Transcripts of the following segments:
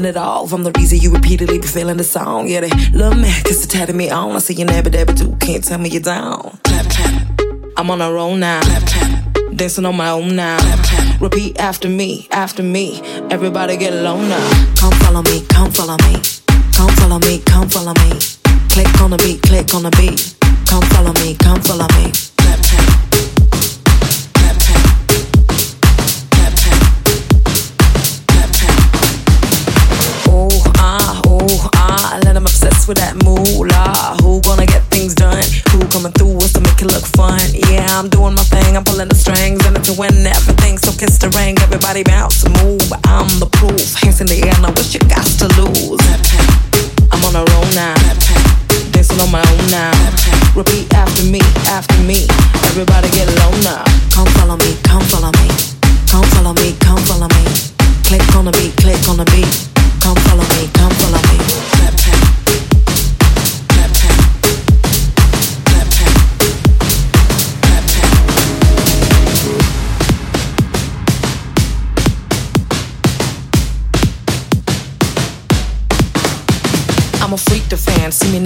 pulling it off. I'm the reason you repeatedly be feeling the song. Yeah, they love me, cause they tatted me on. I see you never, never do. Can't tell me you're down. Clap, clap. I'm on a roll now. Clap, clap. Dancing on my own now. Clap, clap. Repeat after me, after me. Everybody get low now. Come follow me, come follow me. Come follow me, come follow me. Click on the beat, click on the beat. Come follow me, come follow me. With that moolah. Who gonna get things done? Who coming through us to make it look fun? Yeah, I'm doing my thing, I'm pulling the strings, and to win everything. So kiss the ring, everybody bounce move. I'm the proof. Hands in the air, now what you got to lose?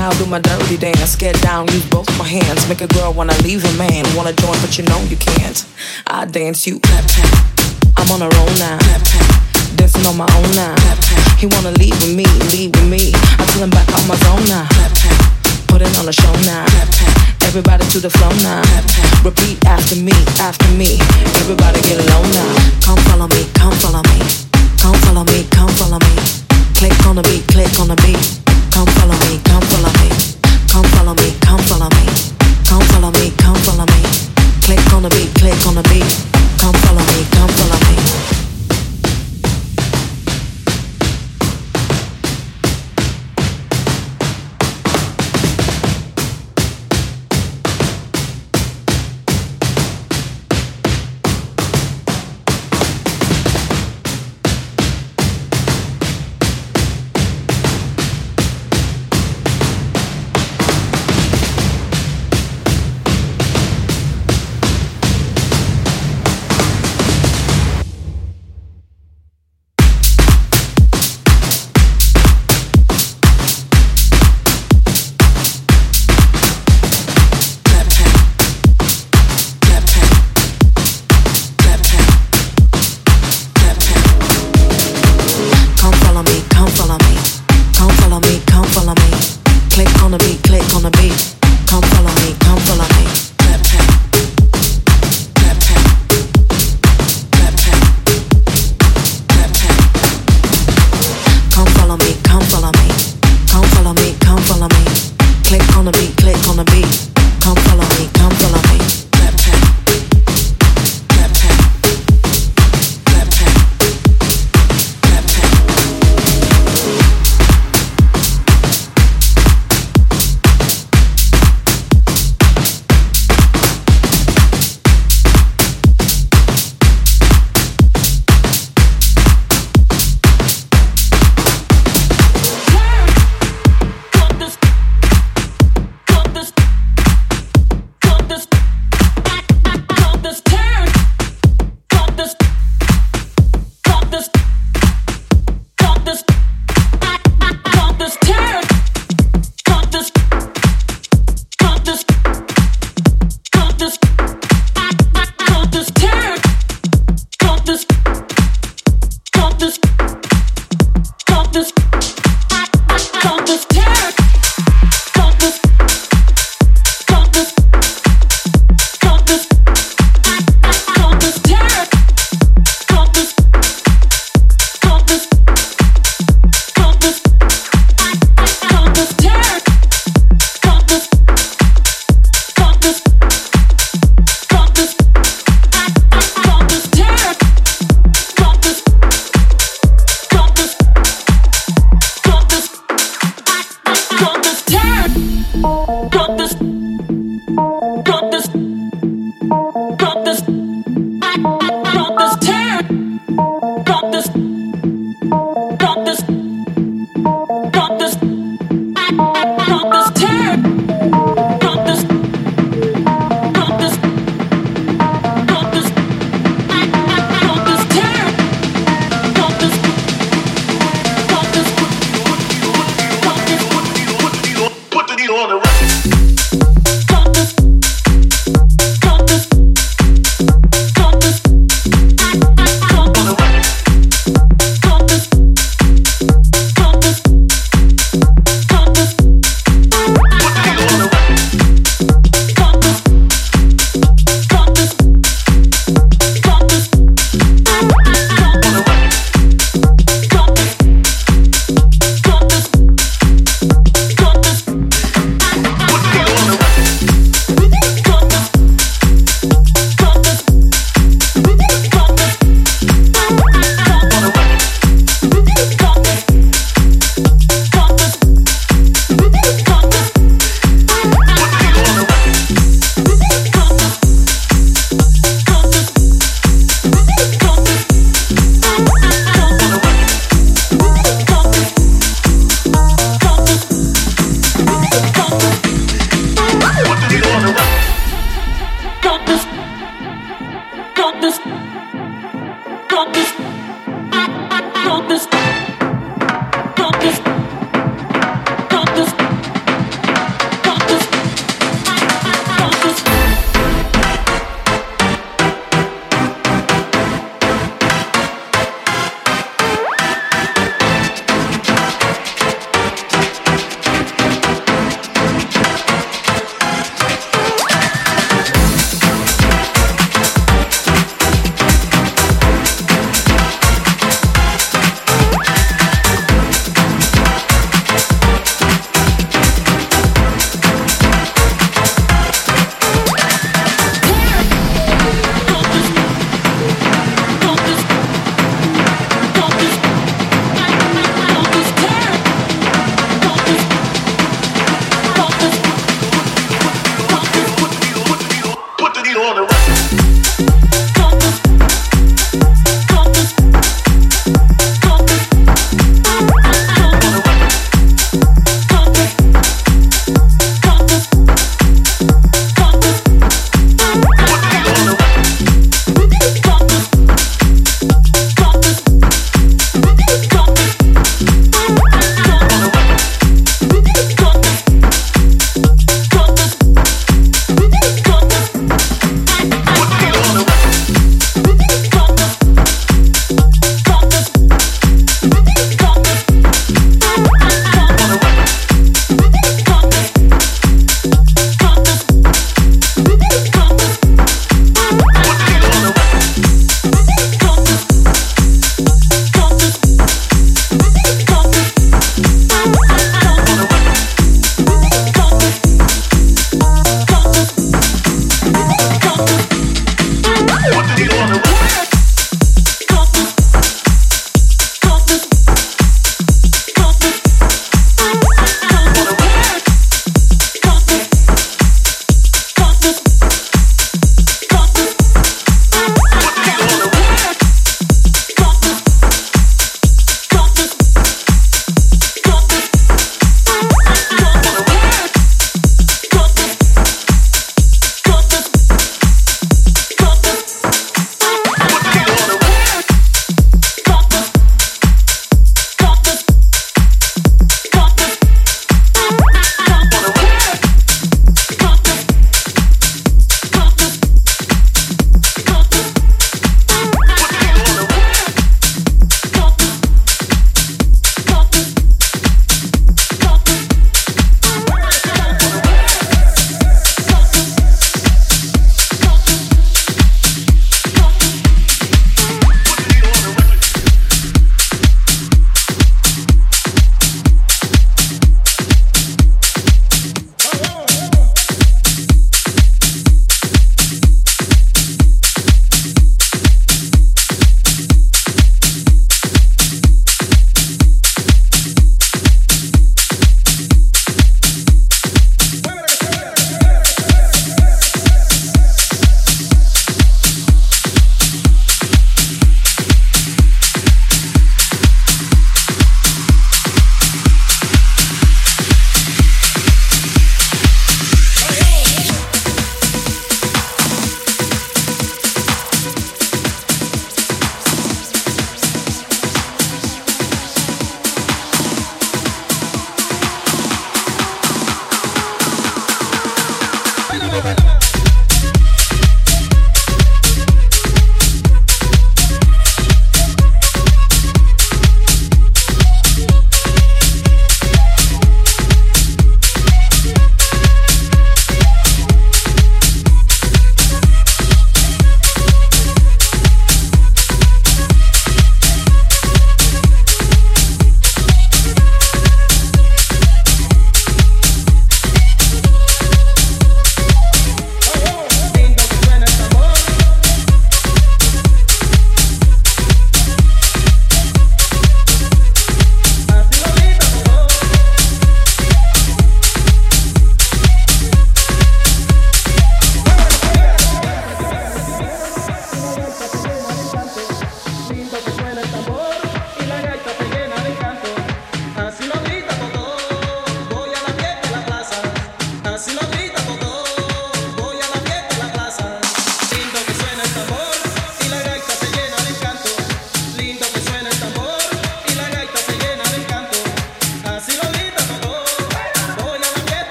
Now do my dirty dance. Get down, use both my hands. Make a girl wanna leave a man. Wanna join, but you know you can't. I dance you. I'm on a roll now. Dancing on my own now. He wanna leave with me, leave with me. I am him back on my zone now. Putting on a show now. Everybody to the flow now. Repeat after me, after me. Everybody get low now. Come follow me, come follow me. Come follow me, come follow me. Click on the beat, click on the beat. Come follow me, come follow me. Come follow me, come follow me. Come follow me, come follow me. Click on the beat, click on the beat. Come follow me, come follow me.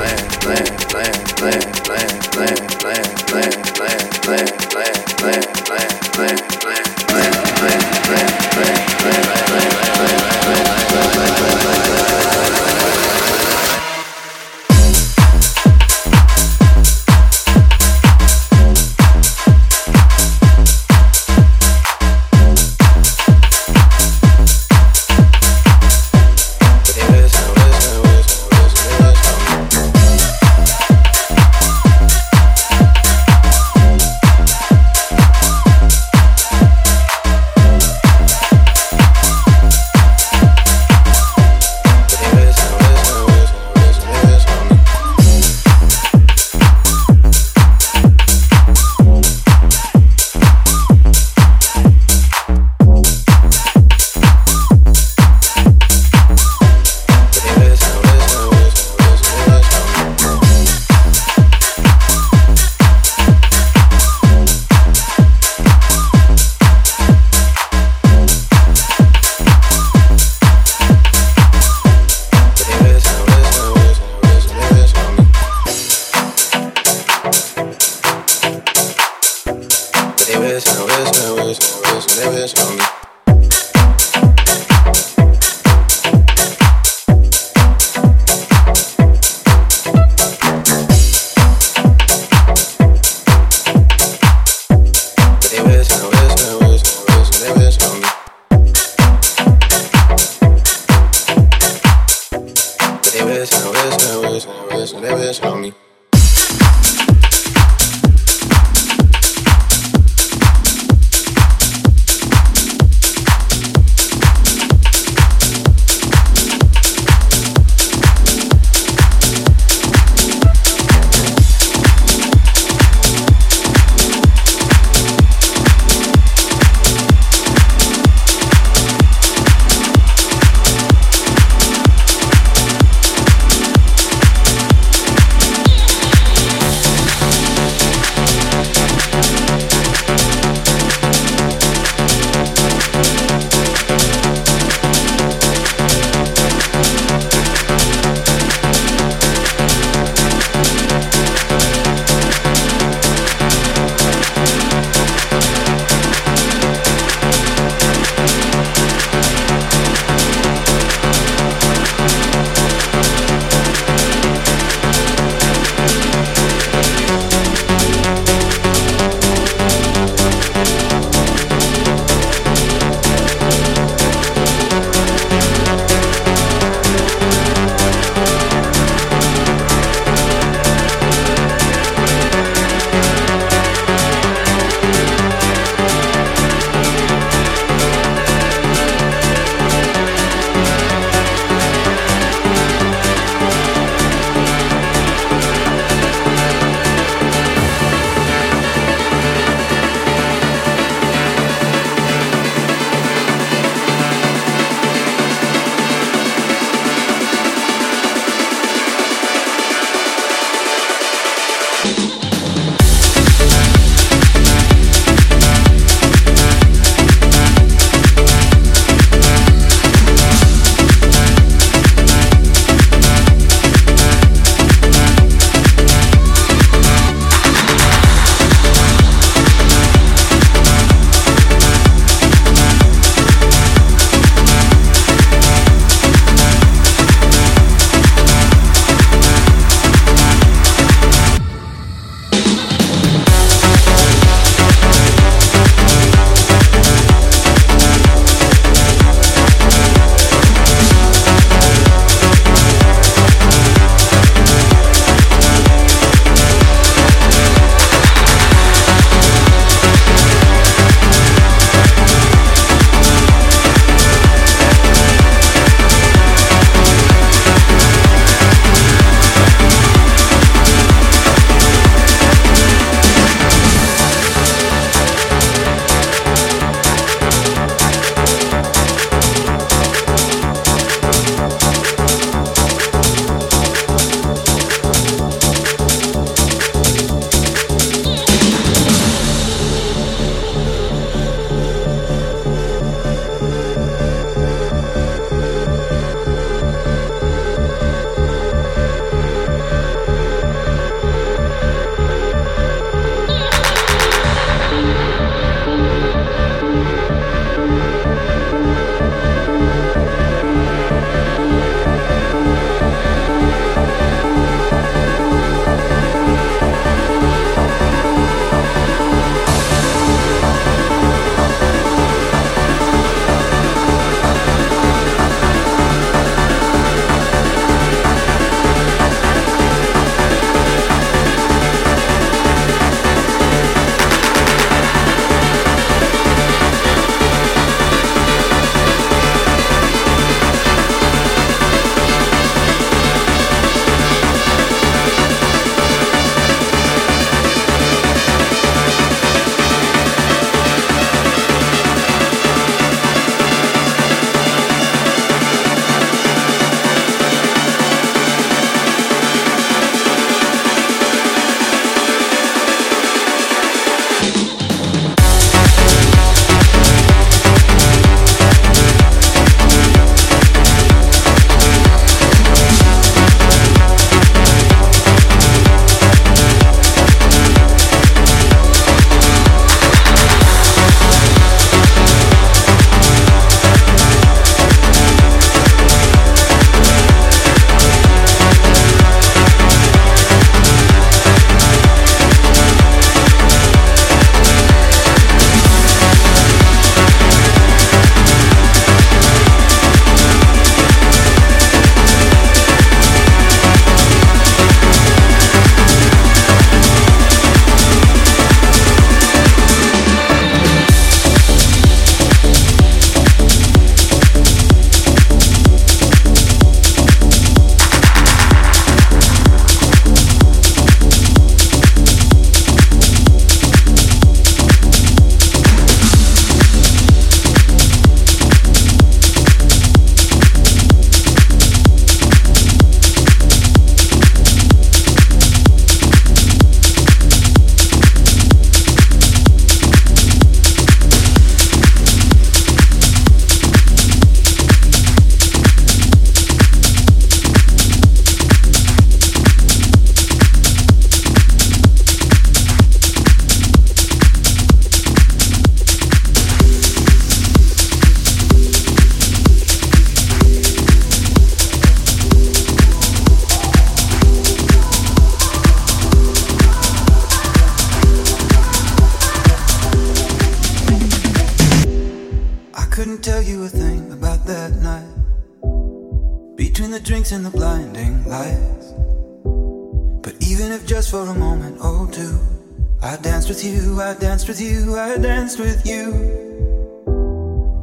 land, land, land, land, land,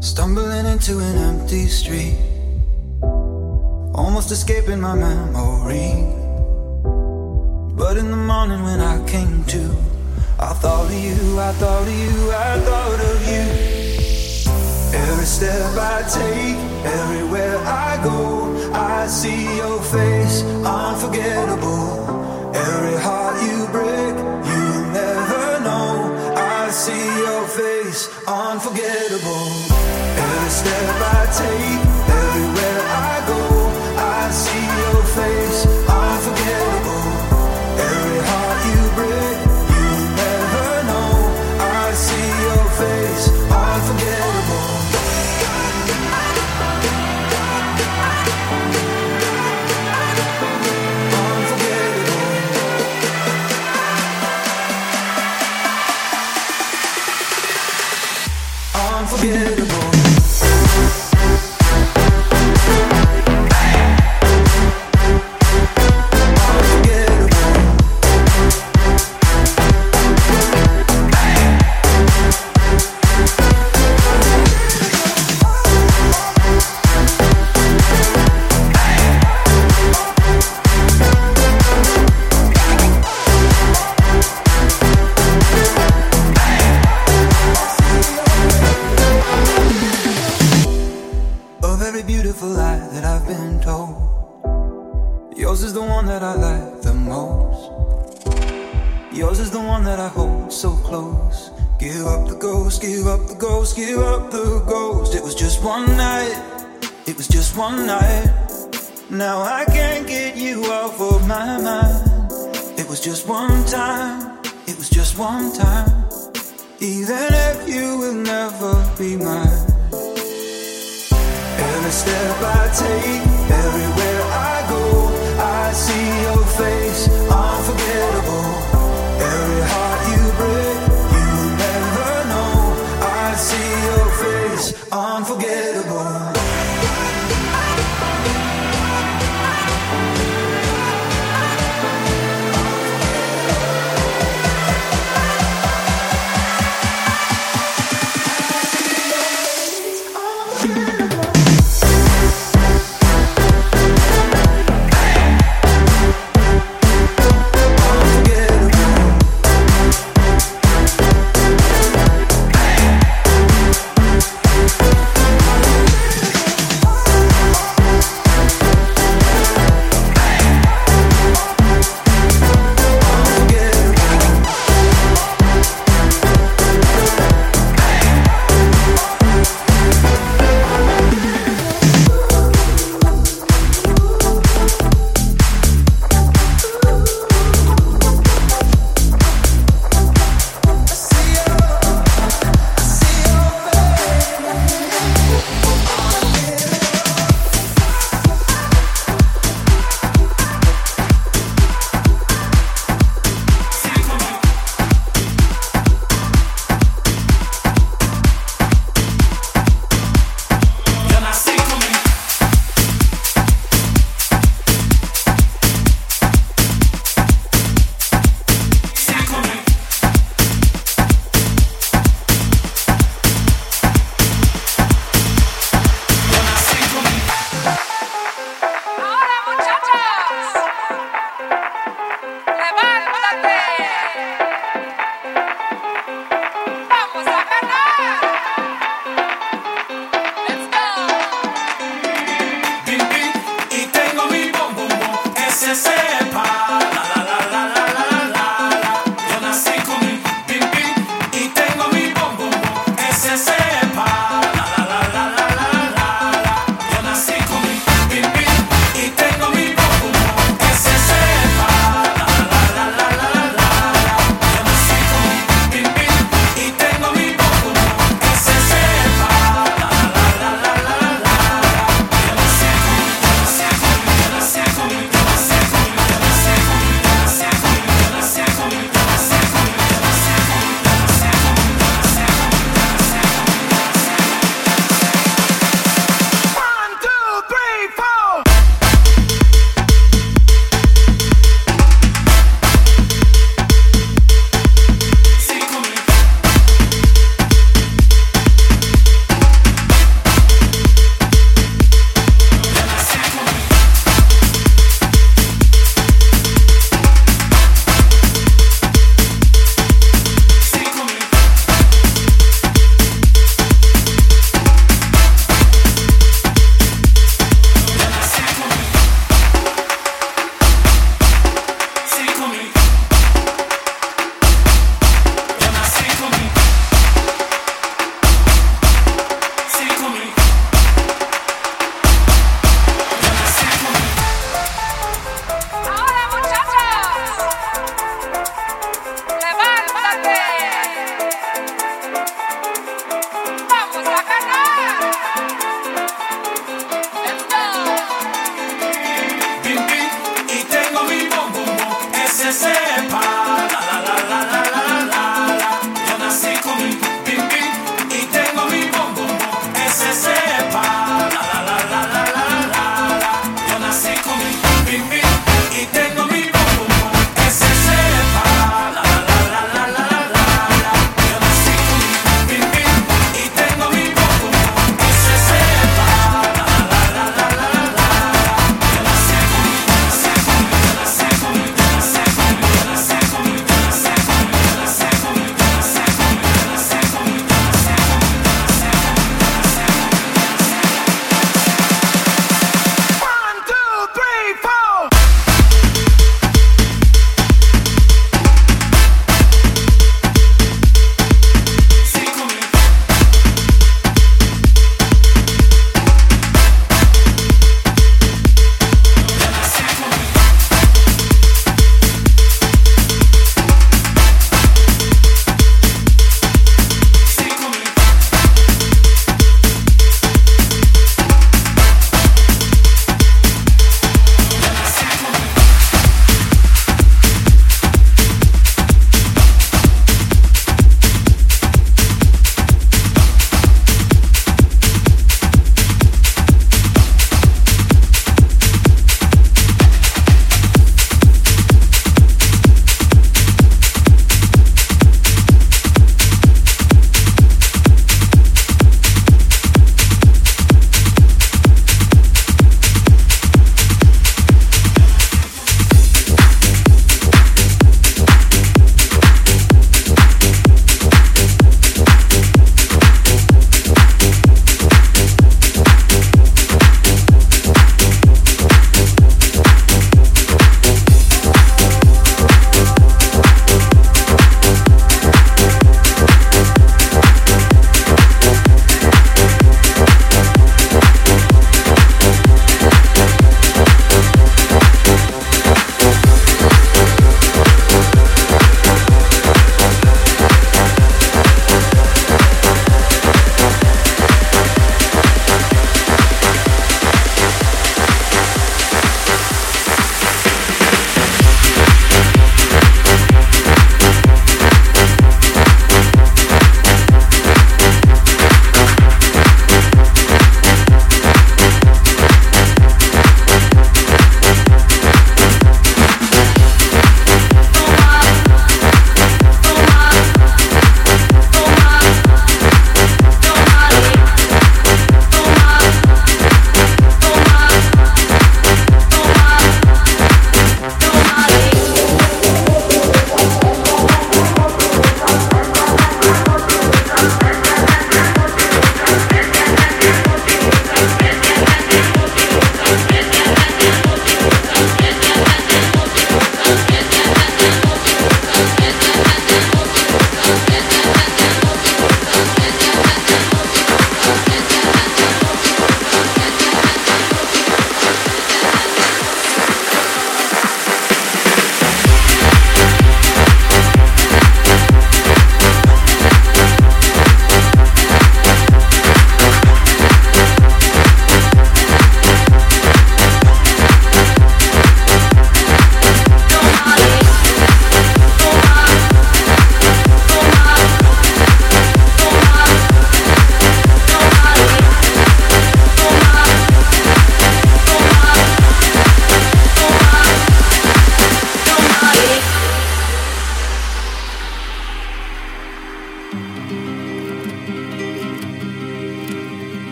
Stumbling into an empty street. Almost escaping my memory. But in the morning when I came to, I thought of you, I thought of you, I thought of you. Every step I take, everywhere I go, I see your face, unforgettable. Every heart you break, you'll never know. I see your face, unforgettable step I take one time, it was just one time. Even if you will never be mine. Every step I take.